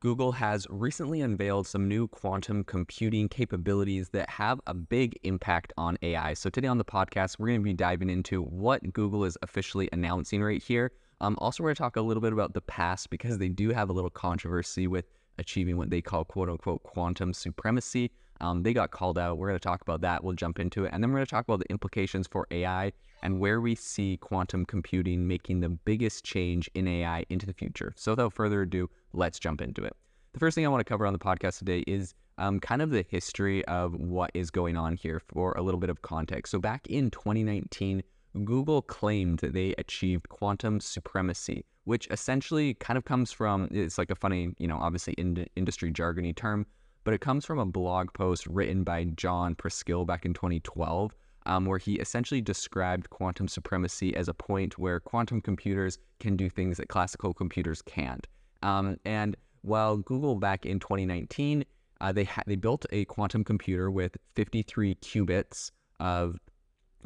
Google has recently unveiled some new quantum computing capabilities that have a big impact on AI. So, today on the podcast, we're going to be diving into what Google is officially announcing right here. Um, also, we're going to talk a little bit about the past because they do have a little controversy with achieving what they call quote unquote quantum supremacy. Um, they got called out. We're going to talk about that. We'll jump into it. And then we're going to talk about the implications for AI and where we see quantum computing making the biggest change in AI into the future. So, without further ado, let's jump into it. The first thing I want to cover on the podcast today is um, kind of the history of what is going on here for a little bit of context. So, back in 2019, Google claimed that they achieved quantum supremacy, which essentially kind of comes from it's like a funny, you know, obviously in- industry jargony term, but it comes from a blog post written by John Preskill back in 2012, um, where he essentially described quantum supremacy as a point where quantum computers can do things that classical computers can't. Um, and while Google back in 2019, uh, they ha- they built a quantum computer with 53 qubits of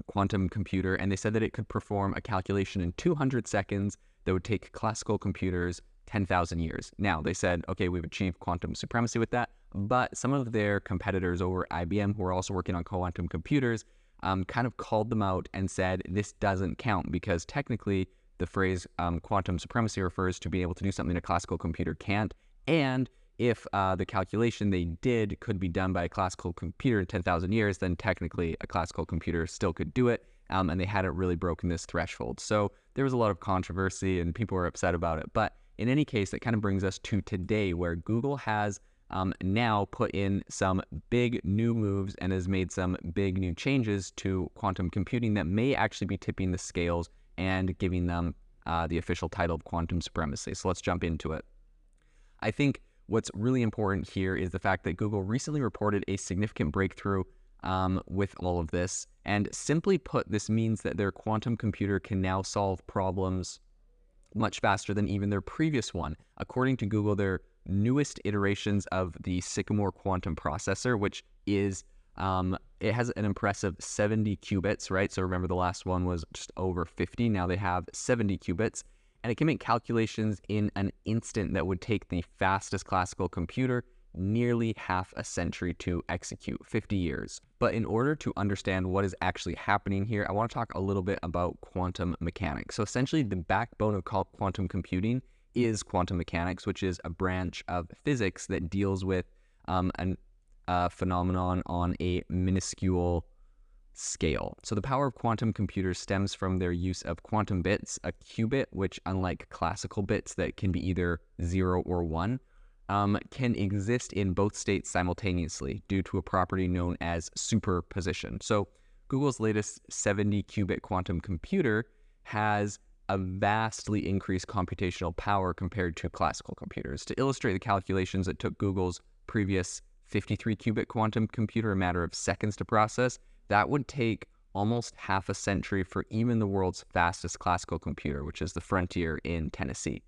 quantum computer, and they said that it could perform a calculation in 200 seconds that would take classical computers 10,000 years. Now, they said, okay, we've achieved quantum supremacy with that, but some of their competitors over IBM, who are also working on quantum computers, um, kind of called them out and said this doesn't count because technically the phrase um, quantum supremacy refers to being able to do something a classical computer can't. And if uh, the calculation they did could be done by a classical computer in 10,000 years, then technically a classical computer still could do it. Um, and they hadn't really broken this threshold. So there was a lot of controversy and people were upset about it. But in any case, that kind of brings us to today, where Google has um, now put in some big new moves and has made some big new changes to quantum computing that may actually be tipping the scales and giving them uh, the official title of quantum supremacy. So let's jump into it. I think what's really important here is the fact that Google recently reported a significant breakthrough um, with all of this. And simply put, this means that their quantum computer can now solve problems much faster than even their previous one. According to Google, their newest iterations of the Sycamore quantum processor, which is um, it has an impressive 70 qubits, right? So remember the last one was just over 50. Now they have 70 qubits, and it can make calculations in an instant that would take the fastest classical computer nearly half a century to execute, 50 years. But in order to understand what is actually happening here, I want to talk a little bit about quantum mechanics. So essentially, the backbone of quantum computing is quantum mechanics, which is a branch of physics that deals with um, an, a phenomenon on a minuscule scale. So the power of quantum computers stems from their use of quantum bits, a qubit, which unlike classical bits that can be either zero or one, um, can exist in both states simultaneously due to a property known as superposition. So, Google's latest 70 qubit quantum computer has a vastly increased computational power compared to classical computers. To illustrate the calculations that took Google's previous 53 qubit quantum computer a matter of seconds to process, that would take almost half a century for even the world's fastest classical computer, which is the Frontier in Tennessee.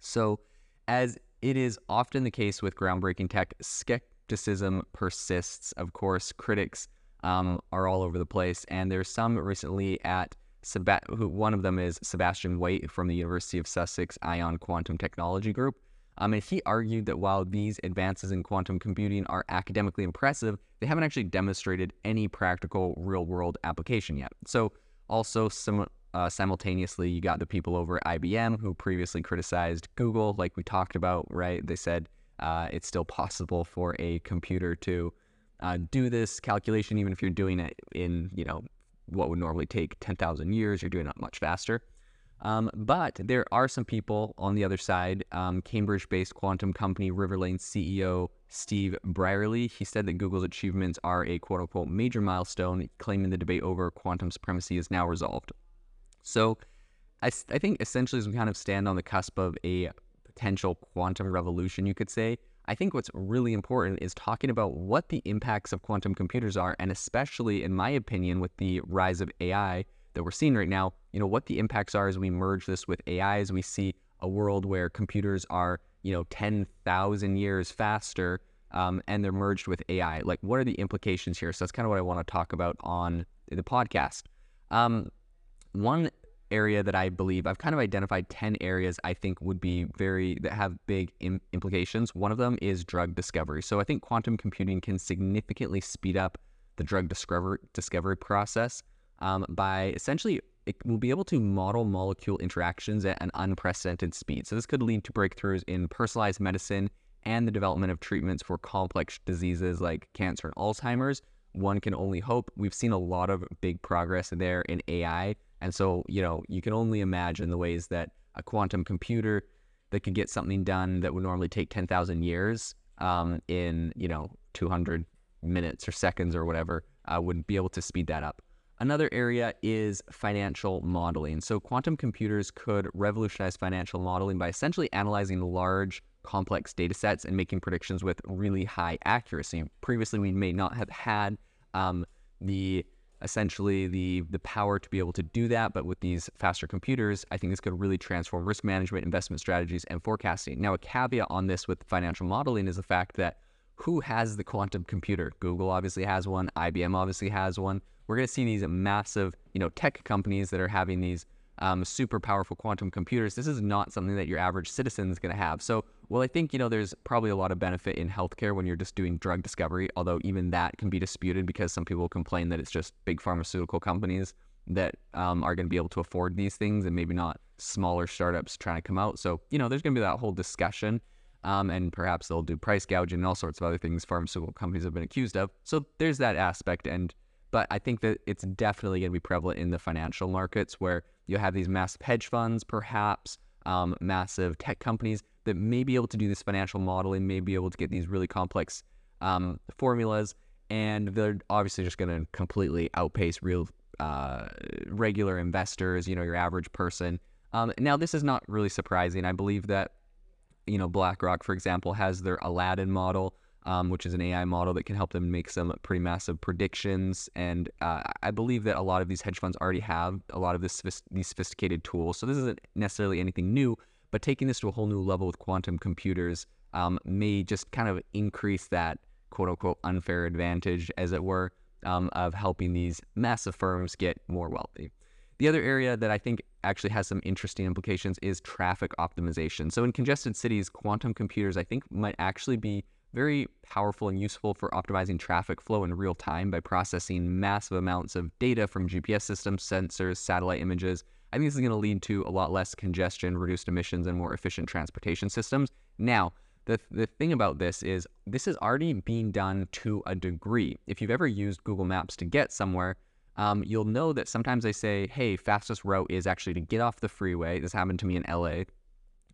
So, as it is often the case with groundbreaking tech. Skepticism persists. Of course, critics um, are all over the place, and there's some recently at Seb- one of them is Sebastian Weidt from the University of Sussex Ion Quantum Technology Group. Um, and he argued that while these advances in quantum computing are academically impressive, they haven't actually demonstrated any practical real world application yet. So, also, some uh, simultaneously, you got the people over at IBM who previously criticized Google, like we talked about, right? They said uh, it's still possible for a computer to uh, do this calculation, even if you're doing it in, you know, what would normally take 10,000 years, you're doing it much faster. Um, but there are some people on the other side. Um, Cambridge based quantum company Riverlane CEO Steve Brierley, he said that Google's achievements are a quote unquote major milestone, claiming the debate over quantum supremacy is now resolved. So I, I think essentially as we kind of stand on the cusp of a potential quantum revolution, you could say, I think what's really important is talking about what the impacts of quantum computers are, and especially, in my opinion, with the rise of AI that we're seeing right now, you know, what the impacts are as we merge this with AI, as we see a world where computers are, you know, 10,000 years faster um, and they're merged with AI. Like, what are the implications here? So that's kind of what I want to talk about on the podcast. Um, one area that I believe I've kind of identified 10 areas I think would be very that have big Im- implications. One of them is drug discovery. So I think quantum computing can significantly speed up the drug discovery discovery process um, by essentially it will be able to model molecule interactions at an unprecedented speed. So this could lead to breakthroughs in personalized medicine and the development of treatments for complex diseases like cancer and Alzheimer's. One can only hope. We've seen a lot of big progress there in AI. And so, you know, you can only imagine the ways that a quantum computer that could get something done that would normally take 10,000 years um, in, you know, 200 minutes or seconds or whatever uh, would be able to speed that up. Another area is financial modeling. So, quantum computers could revolutionize financial modeling by essentially analyzing large, complex data sets and making predictions with really high accuracy. Previously, we may not have had um, the essentially the the power to be able to do that. But with these faster computers, I think this could really transform risk management, investment strategies, and forecasting. Now, a caveat on this with financial modeling is the fact that who has the quantum computer? Google obviously has one. IBM obviously has one we're going to see these massive, you know, tech companies that are having these um, super powerful quantum computers. This is not something that your average citizen is going to have. So, well, I think you know there's probably a lot of benefit in healthcare when you're just doing drug discovery. Although even that can be disputed because some people complain that it's just big pharmaceutical companies that um, are going to be able to afford these things, and maybe not smaller startups trying to come out. So, you know, there's going to be that whole discussion. Um, and perhaps they'll do price gouging and all sorts of other things pharmaceutical companies have been accused of. So there's that aspect. And but I think that it's definitely going to be prevalent in the financial markets where you have these massive hedge funds, perhaps um, massive tech companies that may be able to do this financial modeling, may be able to get these really complex um, formulas, and they're obviously just going to completely outpace real uh, regular investors. You know, your average person. Um, now, this is not really surprising. I believe that you know BlackRock, for example, has their Aladdin model um, which is an AI model that can help them make some pretty massive predictions. And uh, I believe that a lot of these hedge funds already have a lot of this these sophisticated tools. So this isn't necessarily anything new, but taking this to a whole new level with quantum computers um, may just kind of increase that quote unquote unfair advantage, as it were, um, of helping these massive firms get more wealthy. The other area that I think actually has some interesting implications is traffic optimization. So in congested cities, quantum computers I think might actually be very powerful and useful for optimizing traffic flow in real time by processing massive amounts of data from GPS systems, sensors, satellite images. I think this is going to lead to a lot less congestion, reduced emissions, and more efficient transportation systems. Now, the, the thing about this is this is already being done to a degree. If you've ever used Google Maps to get somewhere, um, you'll know that sometimes they say, hey, fastest route is actually to get off the freeway. This happened to me in LA.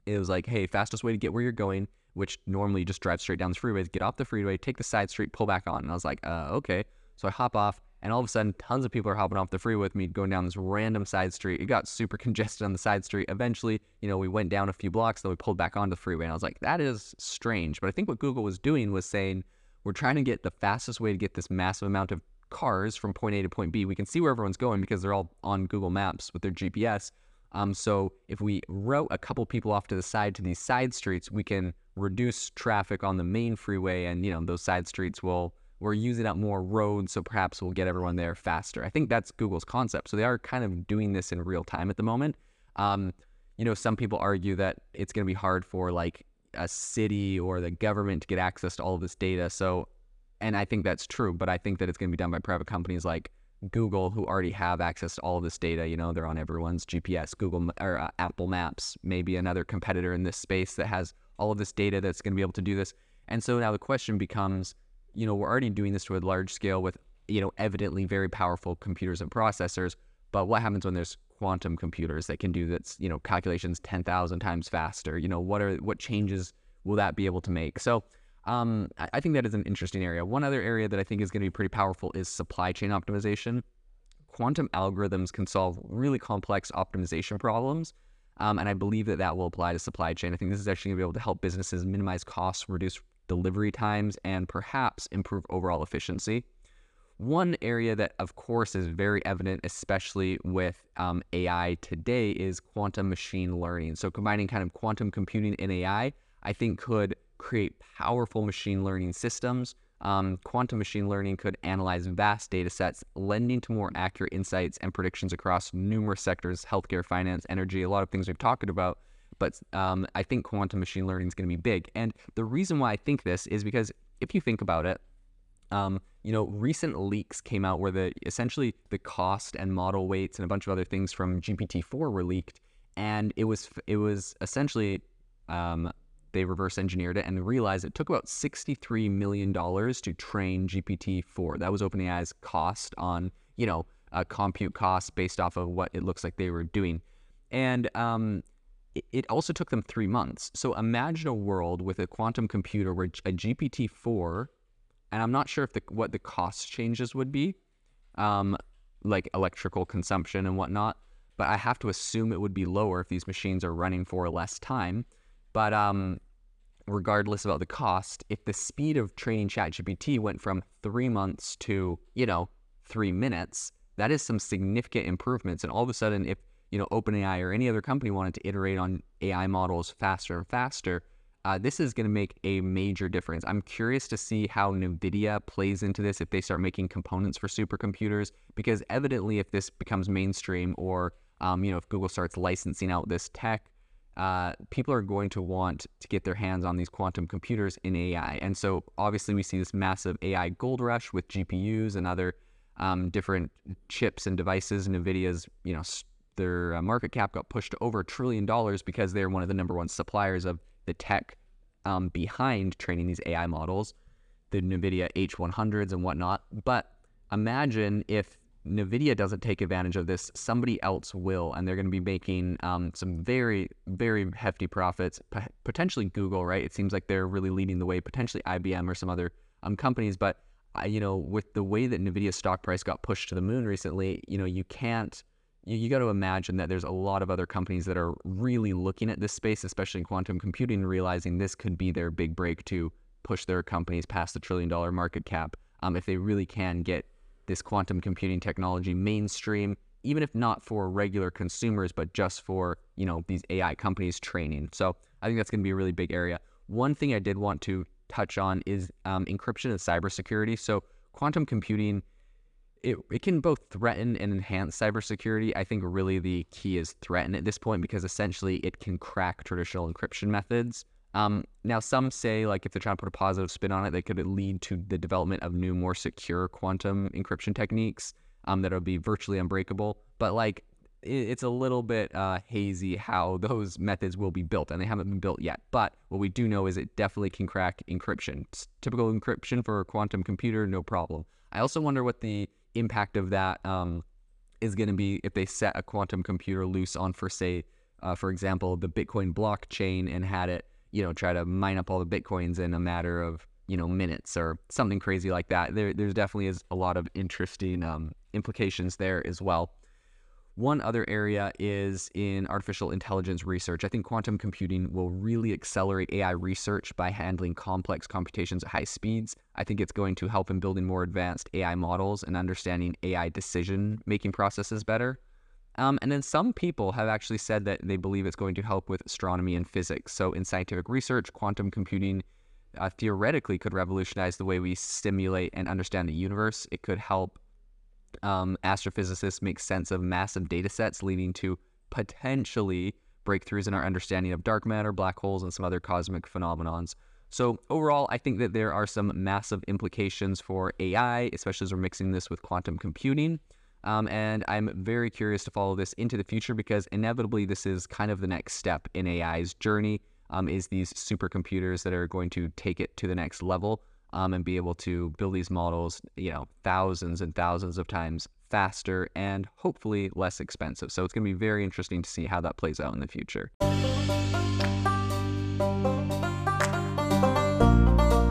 It was like, hey, fastest way to get where you're going which normally just drive straight down the freeways, get off the freeway, take the side street, pull back on. And I was like, uh, okay. So I hop off, and all of a sudden, tons of people are hopping off the freeway with me, going down this random side street. It got super congested on the side street. Eventually, you know, we went down a few blocks, then we pulled back onto the freeway. And I was like, that is strange. But I think what Google was doing was saying, we're trying to get the fastest way to get this massive amount of cars from point A to point B. We can see where everyone's going because they're all on Google Maps with their GPS. Um, so if we route a couple people off to the side to these side streets, we can reduce traffic on the main freeway, and you know those side streets will we're using up more roads, so perhaps we'll get everyone there faster. I think that's Google's concept. So they are kind of doing this in real time at the moment. Um, you know, some people argue that it's going to be hard for like a city or the government to get access to all of this data. So, and I think that's true, but I think that it's going to be done by private companies like Google, who already have access to all of this data. You know, they're on everyone's GPS. Google or uh, Apple Maps, maybe another competitor in this space that has all of this data that's going to be able to do this. And so now the question becomes, you know, we're already doing this to a large scale with, you know, evidently very powerful computers and processors. But what happens when there's quantum computers that can do that's, you know, calculations 10,000 times faster? You know, what are what changes will that be able to make? So um, I think that is an interesting area. One other area that I think is going to be pretty powerful is supply chain optimization. Quantum algorithms can solve really complex optimization problems. Um, and I believe that that will apply to supply chain. I think this is actually going to be able to help businesses minimize costs, reduce delivery times, and perhaps improve overall efficiency. One area that, of course, is very evident, especially with um, AI today, is quantum machine learning. So, combining kind of quantum computing and AI, I think could create powerful machine learning systems um, quantum machine learning could analyze vast data sets, lending to more accurate insights and predictions across numerous sectors healthcare, finance, energy, a lot of things we've talked about. But um, I think quantum machine learning is going to be big. And the reason why I think this is because if you think about it, um, you know, recent leaks came out where the essentially the cost and model weights and a bunch of other things from GPT-4 were leaked, and it was it was essentially um, they reverse engineered it and realized it took about $63 million to train GPT-4. That was OpenAI's cost on, you know, uh, compute costs based off of what it looks like they were doing. And um, it, it also took them three months. So imagine a world with a quantum computer where a GPT-4, and I'm not sure if the, what the cost changes would be, um, like electrical consumption and whatnot, but I have to assume it would be lower if these machines are running for less time. But um, regardless about the cost, if the speed of training ChatGPT went from three months to, you know, three minutes, that is some significant improvements. And all of a sudden, if, you know, OpenAI or any other company wanted to iterate on AI models faster and faster, uh, this is going to make a major difference. I'm curious to see how NVIDIA plays into this if they start making components for supercomputers, because evidently, if this becomes mainstream or, um, you know, if Google starts licensing out this tech, uh, people are going to want to get their hands on these quantum computers in AI. And so obviously we see this massive AI gold rush with GPUs and other um, different chips and devices. NVIDIA's, you know, their uh, market cap got pushed to over a trillion dollars because they're one of the number one suppliers of the tech um, behind training these AI models, the NVIDIA H100s and whatnot. But imagine if NVIDIA doesn't take advantage of this, somebody else will, and they're going to be making um, some very, very hefty profits. P- potentially Google, right? It seems like they're really leading the way. Potentially IBM or some other um, companies, but uh, you know, with the way that NVIDIA's stock price got pushed to the moon recently, you know, you can't. You, you got to imagine that there's a lot of other companies that are really looking at this space, especially in quantum computing, realizing this could be their big break to push their companies past the trillion dollar market cap. Um, if they really can get this quantum computing technology mainstream, even if not for regular consumers, but just for, you know, these AI companies training. So I think that's going to be a really big area. One thing I did want to touch on is um, encryption and cybersecurity. So quantum computing, it, it can both threaten and enhance cybersecurity. I think really the key is threaten at this point because essentially it can crack traditional encryption methods. Um, now, some say like if they're trying to put a positive spin on it, they could lead to the development of new, more secure quantum encryption techniques um, that'll be virtually unbreakable. But like it, it's a little bit uh, hazy how those methods will be built, and they haven't been built yet. But what we do know is it definitely can crack encryption. It's typical encryption for a quantum computer, no problem. I also wonder what the impact of that um, is going to be if they set a quantum computer loose on, for say, uh, for example, the Bitcoin blockchain and had it you know, try to mine up all the bitcoins in a matter of you know minutes or something crazy like that. There, there's definitely is a lot of interesting um, implications there as well. One other area is in artificial intelligence research. I think quantum computing will really accelerate AI research by handling complex computations at high speeds. I think it's going to help in building more advanced AI models and understanding AI decision making processes better. Um, and then some people have actually said that they believe it's going to help with astronomy and physics. So, in scientific research, quantum computing uh, theoretically could revolutionize the way we simulate and understand the universe. It could help um, astrophysicists make sense of massive data sets, leading to potentially breakthroughs in our understanding of dark matter, black holes, and some other cosmic phenomenons. So, overall, I think that there are some massive implications for AI, especially as we're mixing this with quantum computing. Um, and I'm very curious to follow this into the future because inevitably this is kind of the next step in AI's journey. Um, is these supercomputers that are going to take it to the next level um, and be able to build these models, you know, thousands and thousands of times faster and hopefully less expensive. So it's going to be very interesting to see how that plays out in the future.